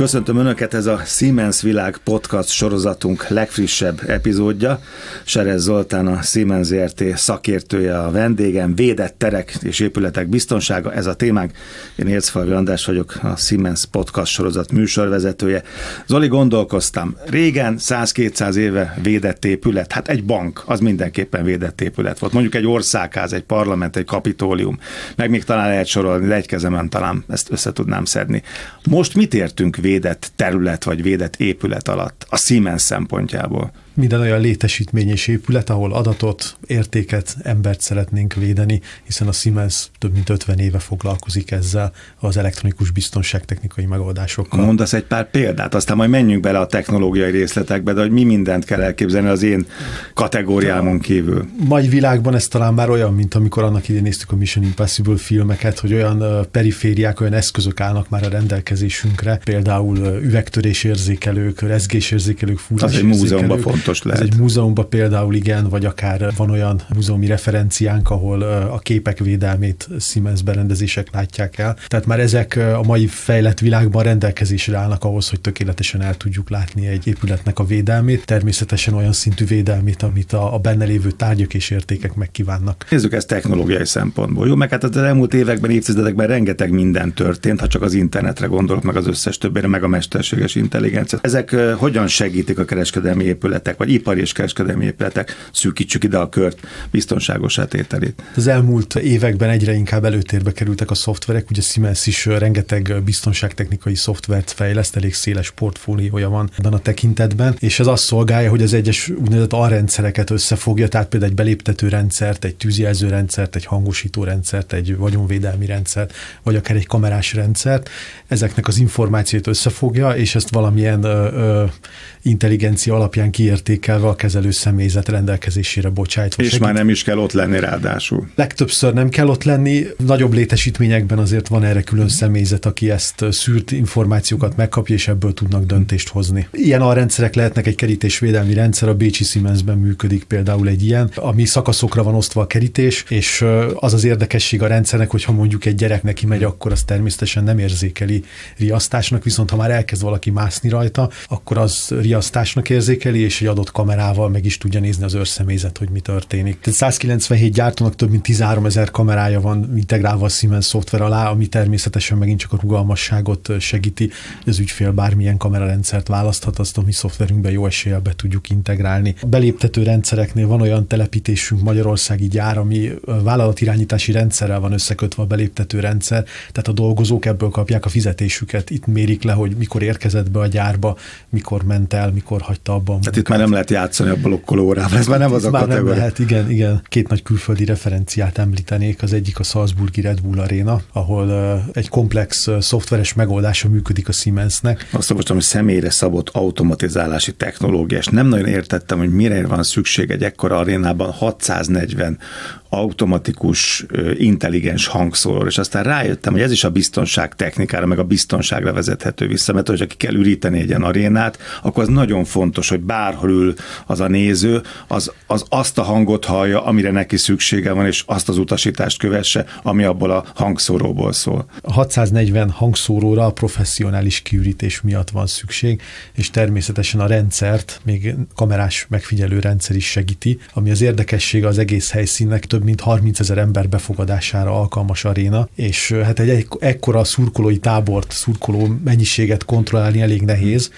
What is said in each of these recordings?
Köszöntöm Önöket, ez a Siemens Világ podcast sorozatunk legfrissebb epizódja. Serez Zoltán, a Siemens ZRT szakértője a vendégem, védett terek és épületek biztonsága, ez a témánk. Én Ércfalvi András vagyok, a Siemens podcast sorozat műsorvezetője. Zoli, gondolkoztam, régen 100-200 éve védett épület, hát egy bank, az mindenképpen védett épület volt. Mondjuk egy országház, egy parlament, egy kapitólium, meg még talán lehet sorolni, de egy kezemen talán ezt össze tudnám szedni. Most mit értünk védett terület vagy védett épület alatt a Siemens szempontjából? minden olyan létesítmény és épület, ahol adatot, értéket, embert szeretnénk védeni, hiszen a Siemens több mint 50 éve foglalkozik ezzel az elektronikus biztonságtechnikai megoldásokkal. Mondasz egy pár példát, aztán majd menjünk bele a technológiai részletekbe, de hogy mi mindent kell elképzelni az én kategóriámon kívül. Mai világban ez talán már olyan, mint amikor annak idén néztük a Mission Impossible filmeket, hogy olyan perifériák, olyan eszközök állnak már a rendelkezésünkre, például üvegtörésérzékelők, rezgésérzékelők, fúrásérzékelők. Az egy múzeumban fontos fontos lehet. Ez egy múzeumban például igen, vagy akár van olyan múzeumi referenciánk, ahol a képek védelmét Siemens berendezések látják el. Tehát már ezek a mai fejlett világban rendelkezésre állnak ahhoz, hogy tökéletesen el tudjuk látni egy épületnek a védelmét, természetesen olyan szintű védelmét, amit a, a benne lévő tárgyak és értékek megkívánnak. Nézzük ezt technológiai szempontból. Jó, meg hát az elmúlt években, évtizedekben rengeteg minden történt, ha csak az internetre gondolok, meg az összes többére, meg a mesterséges intelligencia. Ezek hogyan segítik a kereskedelmi épületek vagy ipari és kereskedelmi épületek, szűkítsük ide a kört, biztonságos tételét. Az elmúlt években egyre inkább előtérbe kerültek a szoftverek, ugye Siemens is rengeteg biztonságtechnikai szoftvert fejleszt, elég széles portfóliója van ebben a tekintetben, és ez azt szolgálja, hogy az egyes úgynevezett alrendszereket összefogja, tehát például egy beléptető rendszert, egy tűzjelző rendszert, egy hangosító rendszert, egy vagyonvédelmi rendszert, vagy akár egy kamerás rendszert. Ezeknek az információt összefogja, és ezt valamilyen ö, ö, intelligencia alapján kiértékelve a kezelő személyzet rendelkezésére bocsájtva. És segít. már nem is kell ott lenni ráadásul. Legtöbbször nem kell ott lenni, nagyobb létesítményekben azért van erre külön személyzet, aki ezt szűrt információkat megkapja, és ebből tudnak döntést hozni. Ilyen a rendszerek lehetnek egy kerítésvédelmi rendszer, a Bécsi Siemensben működik például egy ilyen, ami szakaszokra van osztva a kerítés, és az az érdekesség a rendszernek, hogyha mondjuk egy gyerek neki megy, akkor az természetesen nem érzékeli riasztásnak, viszont ha már elkezd valaki mászni rajta, akkor az riasztásnak érzékeli, és egy adott kamerával meg is tudja nézni az őrszemélyzet, hogy mi történik. Tehát 197 gyártónak több mint 13 ezer kamerája van integrálva a Siemens szoftver alá, ami természetesen megint csak a rugalmasságot segíti. Az ügyfél bármilyen kamerarendszert választhat, azt a mi szoftverünkben jó eséllyel be tudjuk integrálni. A beléptető rendszereknél van olyan telepítésünk Magyarországi gyár, ami vállalatirányítási rendszerrel van összekötve a beléptető rendszer, tehát a dolgozók ebből kapják a fizetésüket. Itt mérik le, hogy mikor érkezett be a gyárba, mikor ment el, mikor hagyta abban. Tehát itt már nem lehet játszani a blokkoló órával, ez már nem az a már kategória. Nem lehet, igen, igen. Két nagy külföldi referenciát említenék, az egyik a Salzburgi Red Bull Arena, ahol uh, egy komplex uh, szoftveres megoldása működik a Siemensnek. Azt mondtam, hogy személyre szabott automatizálási technológia, és nem nagyon értettem, hogy mire van szükség egy ekkora arénában 640 automatikus, intelligens hangszóró, és aztán rájöttem, hogy ez is a biztonság technikára, meg a biztonságra vezethető vissza, mert hogyha ki kell üríteni egy ilyen arénát, akkor az nagyon fontos, hogy bárhol ül az a néző, az, az azt a hangot hallja, amire neki szüksége van, és azt az utasítást kövesse, ami abból a hangszóróból szól. A 640 hangszóróra a professzionális kiürítés miatt van szükség, és természetesen a rendszert még kamerás megfigyelő rendszer is segíti, ami az érdekessége az egész helyszínnek több mint 30 ezer ember befogadására alkalmas aréna, és hát egy ekkora szurkolói tábort, szurkoló mennyiséget kontrollálni elég nehéz.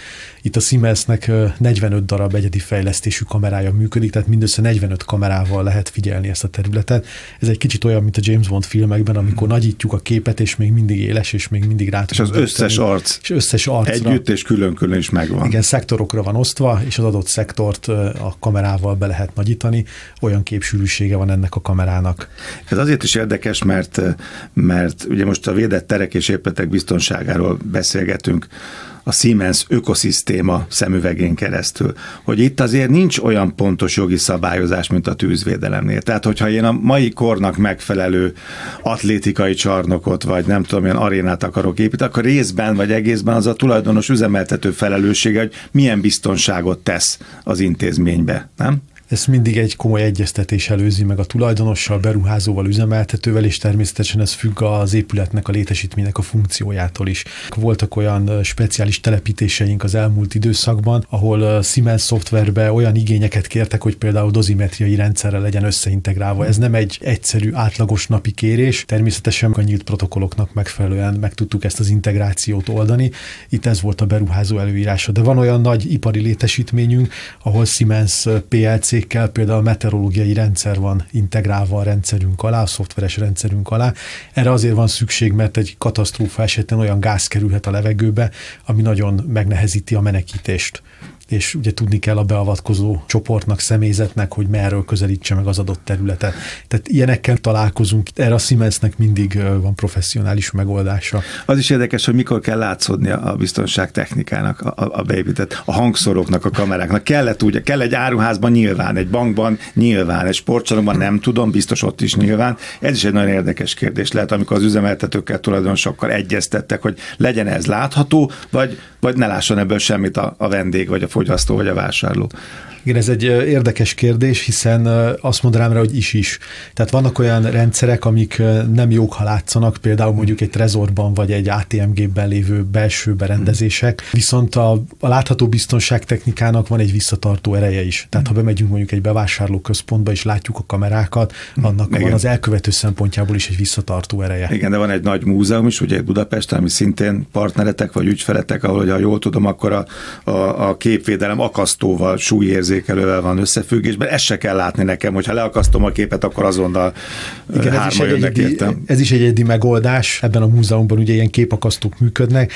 Itt a Siemensnek 45 darab egyedi fejlesztésű kamerája működik, tehát mindössze 45 kamerával lehet figyelni ezt a területet. Ez egy kicsit olyan, mint a James Bond filmekben, amikor nagyítjuk a képet, és még mindig éles, és még mindig rá És az összes arc. És összes arcra. Együtt és külön-külön is megvan. Igen, szektorokra van osztva, és az adott szektort a kamerával be lehet nagyítani. Olyan képsűrűsége van ennek a kamerának. Ez azért is érdekes, mert, mert ugye most a védett terek és épületek biztonságáról beszélgetünk, a Siemens ökoszisztéma szemüvegén keresztül, hogy itt azért nincs olyan pontos jogi szabályozás, mint a tűzvédelemnél. Tehát, hogyha én a mai kornak megfelelő atlétikai csarnokot, vagy nem tudom, milyen arénát akarok építeni, akkor részben vagy egészben az a tulajdonos üzemeltető felelőssége, hogy milyen biztonságot tesz az intézménybe, nem? Ezt mindig egy komoly egyeztetés előzi meg a tulajdonossal, beruházóval, üzemeltetővel, és természetesen ez függ az épületnek, a létesítménynek a funkciójától is. Voltak olyan speciális telepítéseink az elmúlt időszakban, ahol Siemens szoftverbe olyan igényeket kértek, hogy például dozimetriai rendszerre legyen összeintegrálva. Ez nem egy egyszerű, átlagos napi kérés. Természetesen a nyílt protokolloknak megfelelően meg tudtuk ezt az integrációt oldani. Itt ez volt a beruházó előírása. De van olyan nagy ipari létesítményünk, ahol Siemens PLC-kkel például meteorológiai rendszer van integrálva a rendszerünk alá, a szoftveres rendszerünk alá. Erre azért van szükség, mert egy katasztrófa esetén olyan gáz kerülhet a levegőbe, ami nagyon megnehezíti a menekítést és ugye tudni kell a beavatkozó csoportnak, személyzetnek, hogy merről közelítse meg az adott területet. Tehát ilyenekkel találkozunk, erre a Siemensnek mindig van professzionális megoldása. Az is érdekes, hogy mikor kell látszódni a biztonságtechnikának, a, a beépített, a hangszoroknak, a kameráknak. Kellett ugye, kell egy áruházban nyilván, egy bankban nyilván, egy sportcsalomban nem tudom, biztos ott is nyilván. Ez is egy nagyon érdekes kérdés lehet, amikor az üzemeltetőkkel tulajdonosokkal egyeztettek, hogy legyen ez látható, vagy, vagy ne lásson ebből semmit a, a vendég, vagy a fogyasztó vagy a vásárló. Igen, ez egy érdekes kérdés, hiszen azt mondanám rá, hogy is is. Tehát vannak olyan rendszerek, amik nem jók, ha látszanak, például mondjuk egy trezorban vagy egy ATM gépben lévő belső berendezések, viszont a, a látható biztonságtechnikának van egy visszatartó ereje is. Tehát ha bemegyünk mondjuk egy bevásárlóközpontba és látjuk a kamerákat, annak Igen. van az elkövető szempontjából is egy visszatartó ereje. Igen, de van egy nagy múzeum is, ugye Budapesten, ami szintén partneretek vagy ügyfeletek, ahol, ha jól tudom, akkor a, a, a képvédelem akasztóval súlyérzi érzékelővel van összefüggésben, ezt se kell látni nekem, hogyha leakasztom a képet, akkor azonnal Igen, ez is, egy egyedi, ez is egy egyedi megoldás, ebben a múzeumban ugye ilyen képakasztók működnek,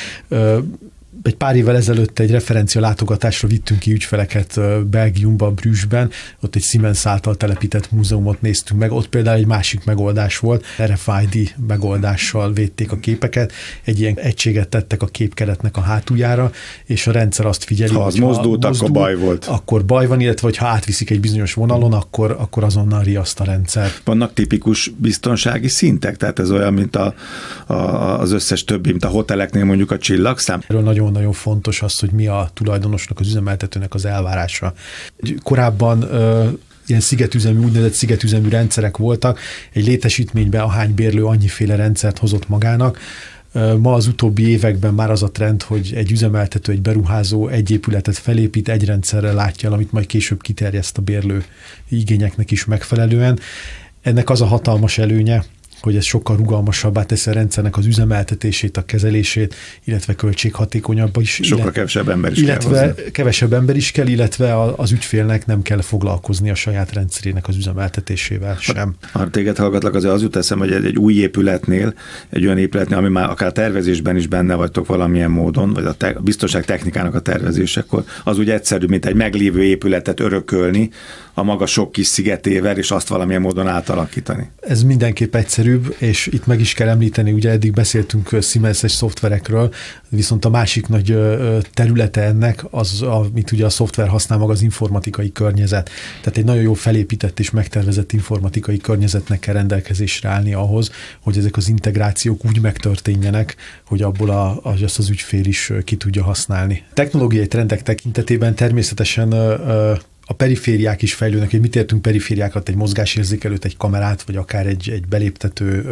egy pár évvel ezelőtt egy referencia látogatásra vittünk ki ügyfeleket Belgiumban, Brüsszben, ott egy Siemens által telepített múzeumot néztünk meg, ott például egy másik megoldás volt, RFID megoldással védték a képeket, egy ilyen egységet tettek a képkeretnek a hátuljára, és a rendszer azt figyeli, ha az hogy mozdult, ha mozdul, akkor baj volt. Akkor baj van, illetve ha átviszik egy bizonyos vonalon, akkor, akkor azonnal riaszt a rendszer. Vannak tipikus biztonsági szintek, tehát ez olyan, mint a, a, az összes többi, mint a hoteleknél mondjuk a csillagszám. Erről nagyon nagyon fontos az, hogy mi a tulajdonosnak, az üzemeltetőnek az elvárása. Korábban ilyen szigetüzemű, úgynevezett szigetüzemű rendszerek voltak, egy létesítményben a hány bérlő annyiféle rendszert hozott magának, Ma az utóbbi években már az a trend, hogy egy üzemeltető, egy beruházó egy épületet felépít, egy rendszerre látja, amit majd később kiterjeszt a bérlő igényeknek is megfelelően. Ennek az a hatalmas előnye, hogy ez sokkal rugalmasabbá teszi a rendszernek az üzemeltetését, a kezelését, illetve költséghatékonyabb is. Sokkal illetve, kevesebb ember is illetve kell hozzá. kevesebb ember is kell, illetve az ügyfélnek nem kell foglalkozni a saját rendszerének az üzemeltetésével sem. Ha, ha téged hallgatlak, azért az jut eszem, hogy egy, egy új épületnél, egy olyan épületnél, ami már akár tervezésben is benne vagytok valamilyen módon, vagy a, te, a biztonság technikának a tervezésekor, az úgy egyszerű, mint egy meglévő épületet örökölni, a maga sok kis szigetével, és azt valamilyen módon átalakítani. Ez mindenképp egyszerűbb, és itt meg is kell említeni, ugye eddig beszéltünk Siemens-es szoftverekről, viszont a másik nagy területe ennek az, amit ugye a szoftver használ maga az informatikai környezet. Tehát egy nagyon jó felépített és megtervezett informatikai környezetnek kell rendelkezésre állni ahhoz, hogy ezek az integrációk úgy megtörténjenek, hogy abból a, az, azt az ügyfél is ki tudja használni. Technológiai trendek tekintetében természetesen a perifériák is fejlődnek, hogy mit értünk perifériákat, egy mozgásérzékelőt, egy kamerát, vagy akár egy, egy beléptető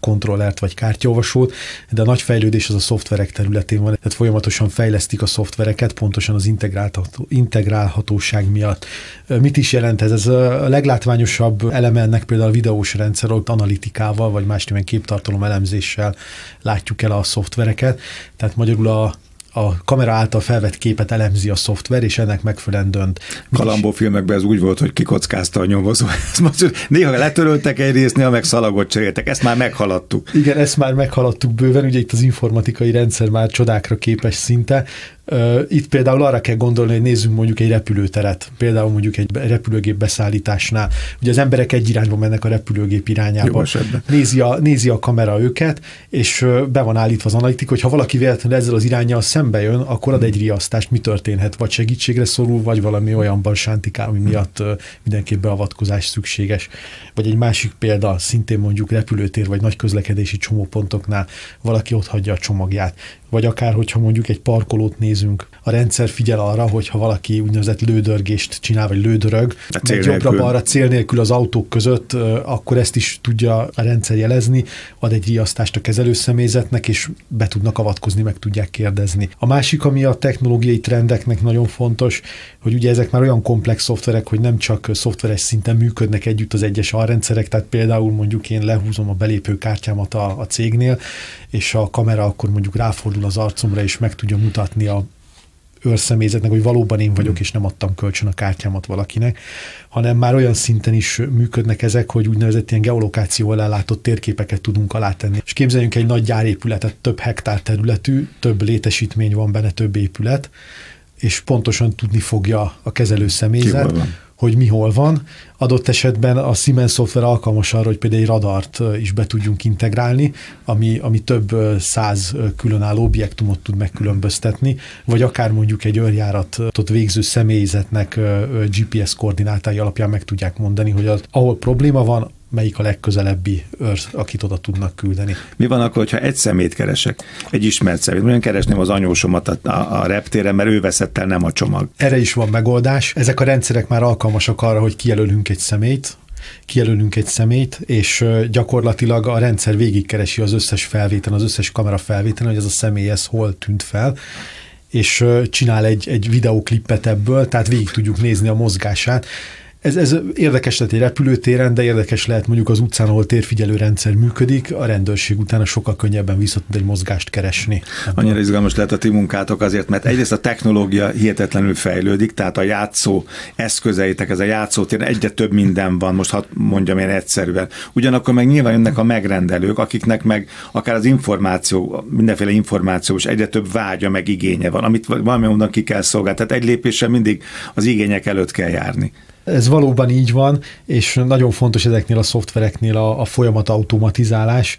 kontrollert, vagy kártyaolvasót, de a nagy fejlődés az a szoftverek területén van, tehát folyamatosan fejlesztik a szoftvereket, pontosan az integrálható, integrálhatóság miatt. Mit is jelent ez? Ez a leglátványosabb eleme ennek például a videós rendszer, ott analitikával, vagy más képtartalom elemzéssel látjuk el a szoftvereket, tehát magyarul a a kamera által felvett képet elemzi a szoftver, és ennek megfelelően dönt. Kalambó filmekben ez úgy volt, hogy kikockázta a nyomozó. néha letöröltek egy részt, néha meg szalagot cseréltek. Ezt már meghaladtuk. Igen, ezt már meghaladtuk bőven, ugye itt az informatikai rendszer már csodákra képes szinte, itt például arra kell gondolni, hogy nézzünk mondjuk egy repülőteret, például mondjuk egy repülőgép beszállításnál. Ugye az emberek egy irányba mennek a repülőgép irányába. Nézi a, nézi a kamera őket, és be van állítva az analitik, hogy ha valaki véletlenül ezzel az irányjal szembe jön, akkor ad egy riasztást, mi történhet, vagy segítségre szorul, vagy valami olyanban sántikál, ami miatt mindenképp beavatkozás szükséges. Vagy egy másik példa, szintén mondjuk repülőtér, vagy nagy közlekedési csomópontoknál valaki ott hagyja a csomagját. Vagy akár, hogyha mondjuk egy parkolót néz nézünk. A rendszer figyel arra, hogy ha valaki úgynevezett lődörgést csinál, vagy lődörög, megy jobbra-balra cél nélkül az autók között, akkor ezt is tudja a rendszer jelezni, ad egy riasztást a kezelőszemélyzetnek, és be tudnak avatkozni, meg tudják kérdezni. A másik, ami a technológiai trendeknek nagyon fontos, hogy ugye ezek már olyan komplex szoftverek, hogy nem csak szoftveres szinten működnek együtt az egyes alrendszerek, tehát például mondjuk én lehúzom a belépő kártyámat a, a cégnél, és a kamera akkor mondjuk ráfordul az arcomra, és meg tudja mutatni a őrszemélyzetnek, hogy valóban én vagyok, és nem adtam kölcsön a kártyámat valakinek, hanem már olyan szinten is működnek ezek, hogy úgynevezett ilyen geolokációval ellátott térképeket tudunk alátenni. És képzeljünk egy nagy gyárépületet, több hektár területű, több létesítmény van benne, több épület, és pontosan tudni fogja a kezelő személyzet, hogy mi hol van. Adott esetben a Siemens szoftver alkalmas arra, hogy például egy radart is be tudjunk integrálni, ami, ami több száz különálló objektumot tud megkülönböztetni, vagy akár mondjuk egy őrjáratot végző személyzetnek GPS koordinátái alapján meg tudják mondani, hogy az, ahol probléma van, melyik a legközelebbi őr, akit oda tudnak küldeni. Mi van akkor, ha egy szemét keresek, egy ismert szemét? Olyan keresném az anyósomat a, a, a reptéren, mert ő veszett el, nem a csomag. Erre is van megoldás. Ezek a rendszerek már alkalmasak arra, hogy kijelölünk egy szemét, kijelölünk egy szemét, és gyakorlatilag a rendszer végigkeresi az összes felvétel, az összes kamera felvétel, hogy ez a személy ez hol tűnt fel, és csinál egy, egy videóklippet ebből, tehát végig tudjuk nézni a mozgását ez, ez érdekes lehet egy repülőtéren, de érdekes lehet mondjuk az utcán, ahol térfigyelő rendszer működik, a rendőrség utána sokkal könnyebben vissza egy mozgást keresni. Annyira izgalmas lehet a ti munkátok azért, mert egyrészt a technológia hihetetlenül fejlődik, tehát a játszó eszközeitek, ez a játszótér egyre több minden van, most ha mondjam én egyszerűen. Ugyanakkor meg nyilván jönnek a megrendelők, akiknek meg akár az információ, mindenféle információs egyre több vágya, meg igénye van, amit valami ki kell szolgálni. Tehát egy lépéssel mindig az igények előtt kell járni. Ez valóban így van, és nagyon fontos ezeknél a szoftvereknél a, a folyamat automatizálás,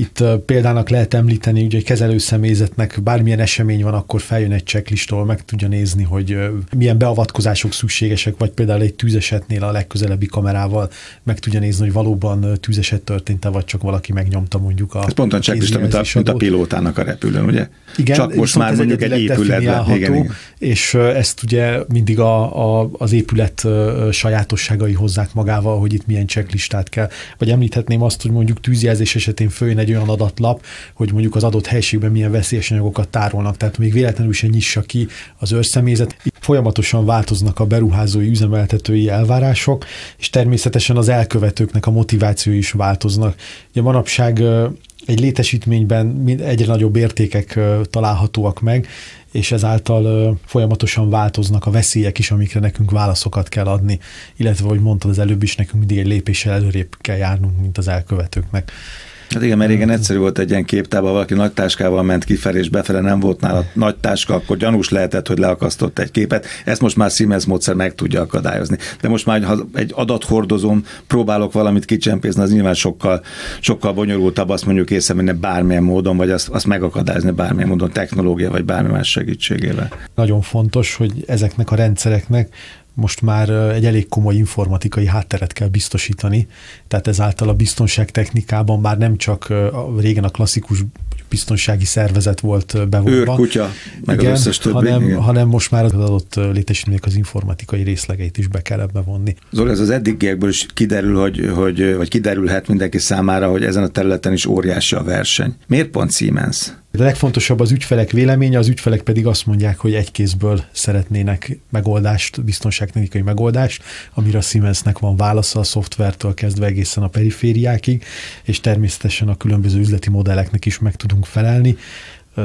itt példának lehet említeni, hogy egy kezelőszemélyzetnek bármilyen esemény van, akkor feljön egy checklist, ahol meg tudja nézni, hogy milyen beavatkozások szükségesek, vagy például egy tűzesetnél a legközelebbi kamerával meg tudja nézni, hogy valóban tűzeset történt-e, vagy csak valaki megnyomta mondjuk a. Ez pont a checklist, mint a, mint a pilótának a repülőn, ugye? Igen, csak most már mondjuk egy épületben. Igen, igen. És ezt ugye mindig a, a, az épület sajátosságai hozzák magával, hogy itt milyen checklistát kell. Vagy említhetném azt, hogy mondjuk tűzjelzés esetén följön egy egy olyan adatlap, hogy mondjuk az adott helységben milyen veszélyes anyagokat tárolnak, tehát még véletlenül sem nyissa ki az őrszemélyzet. Folyamatosan változnak a beruházói, üzemeltetői elvárások, és természetesen az elkövetőknek a motivációi is változnak. Ugye manapság egy létesítményben egyre nagyobb értékek találhatóak meg, és ezáltal folyamatosan változnak a veszélyek is, amikre nekünk válaszokat kell adni, illetve, hogy mondtad az előbb is, nekünk mindig egy lépéssel előrébb kell járnunk, mint az elkövetőknek. Hát igen, mert régen egyszerű volt egy ilyen képtában, valaki nagy táskával ment kifelé, és befele nem volt nála nagy táska, akkor gyanús lehetett, hogy leakasztott egy képet. Ezt most már Siemens módszer meg tudja akadályozni. De most már, ha egy adathordozón próbálok valamit kicsempészni, az nyilván sokkal, sokkal bonyolultabb azt mondjuk észrevenni bármilyen módon, vagy azt, azt megakadályozni bármilyen módon, technológia vagy bármi más segítségével. Nagyon fontos, hogy ezeknek a rendszereknek most már egy elég komoly informatikai hátteret kell biztosítani, tehát ezáltal a biztonságtechnikában már nem csak régen a klasszikus biztonsági szervezet volt bevonva. Őrkutya, meg igen, az összes többi. Hanem, igen. hanem most már az adott létesítmények az informatikai részlegeit is be kell ebbe vonni. Zoli, ez az eddigiekből is kiderül, hogy, hogy, vagy kiderülhet mindenki számára, hogy ezen a területen is óriási a verseny. Miért pont Siemens? De legfontosabb az ügyfelek véleménye, az ügyfelek pedig azt mondják, hogy egy kézből szeretnének megoldást, biztonságtechnikai megoldást, amire a Siemensnek van válasza a szoftvertől kezdve egészen a perifériákig, és természetesen a különböző üzleti modelleknek is meg tudunk felelni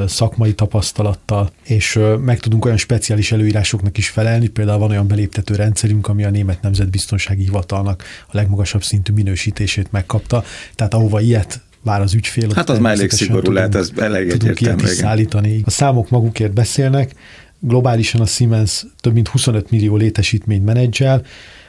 szakmai tapasztalattal, és meg tudunk olyan speciális előírásoknak is felelni, például van olyan beléptető rendszerünk, ami a Német Nemzetbiztonsági Hivatalnak a legmagasabb szintű minősítését megkapta, tehát ahova ilyet vár az ügyfél. Hát az már elég szigorú tudunk, lehet, ez elég egyértelmű. szállítani. A számok magukért beszélnek, globálisan a Siemens több mint 25 millió létesítményt menedzsel,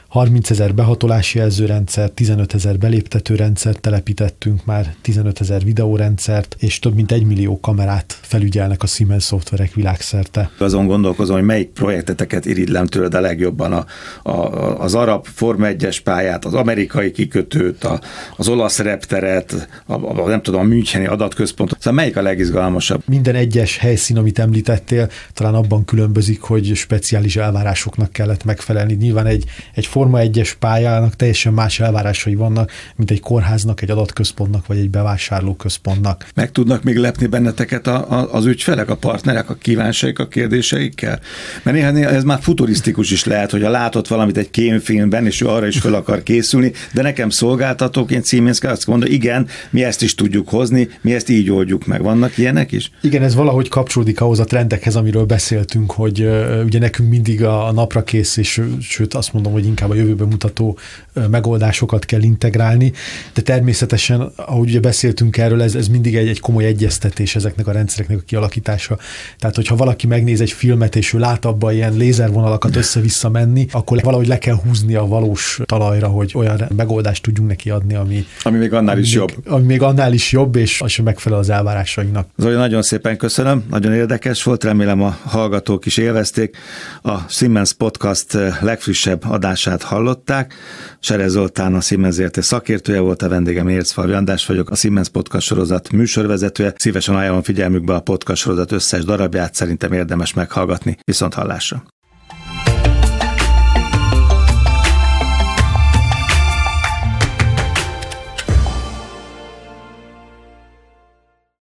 30 ezer behatolási jelzőrendszer, 15 ezer beléptető rendszert telepítettünk már, 15 ezer videórendszert, és több mint egy millió kamerát felügyelnek a Siemens szoftverek világszerte. Azon gondolkozom, hogy melyik projekteteket irigylem tőled a legjobban, a, a, az arab Forma 1-es pályát, az amerikai kikötőt, a, az olasz repteret, a, a, nem tudom, a Müncheni adatközpontot. Szóval melyik a legizgalmasabb? Minden egyes helyszín, amit említettél, talán abban különbözik, hogy speciális elvárásoknak kellett megfelelni. Nyilván egy, egy Forma 1-es pályának teljesen más elvárásai vannak, mint egy kórháznak, egy adatközpontnak, vagy egy bevásárlóközpontnak. Meg tudnak még lepni benneteket a, a, az ügyfelek, a partnerek, a kívánsaik, a kérdéseikkel? Mert néha ez már futurisztikus is lehet, hogy a látott valamit egy kémfilmben, és ő arra is fel akar készülni, de nekem szolgáltatóként kell azt mondani, igen, mi ezt is tudjuk hozni, mi ezt így oldjuk meg. Vannak ilyenek is? Igen, ez valahogy kapcsolódik ahhoz a trendekhez, amiről beszéltünk, hogy ugye nekünk mindig a, a napra kész, és sőt azt mondom, hogy inkább a jövőben mutató megoldásokat kell integrálni, de természetesen, ahogy ugye beszéltünk erről, ez, ez mindig egy, egy komoly egyeztetés ezeknek a rendszereknek a kialakítása. Tehát, hogyha valaki megnéz egy filmet, és ő lát abban ilyen lézervonalakat össze-vissza menni, akkor valahogy le kell húzni a valós talajra, hogy olyan megoldást tudjunk neki adni, ami, ami még annál ami is még, jobb. Ami még annál is jobb, és az sem megfelel az elvárásainknak. Zoli, nagyon szépen köszönöm, nagyon érdekes volt, remélem a hallgatók is élvezték. A Siemens Podcast legfrissebb adását hallották. Sere Zoltán a Siemens érte szakértője volt, a vendégem Ércfalvi András vagyok, a Siemens Podcast sorozat műsorvezetője. Szívesen ajánlom figyelmükbe a podcast sorozat összes darabját, szerintem érdemes meghallgatni. Viszont hallásra!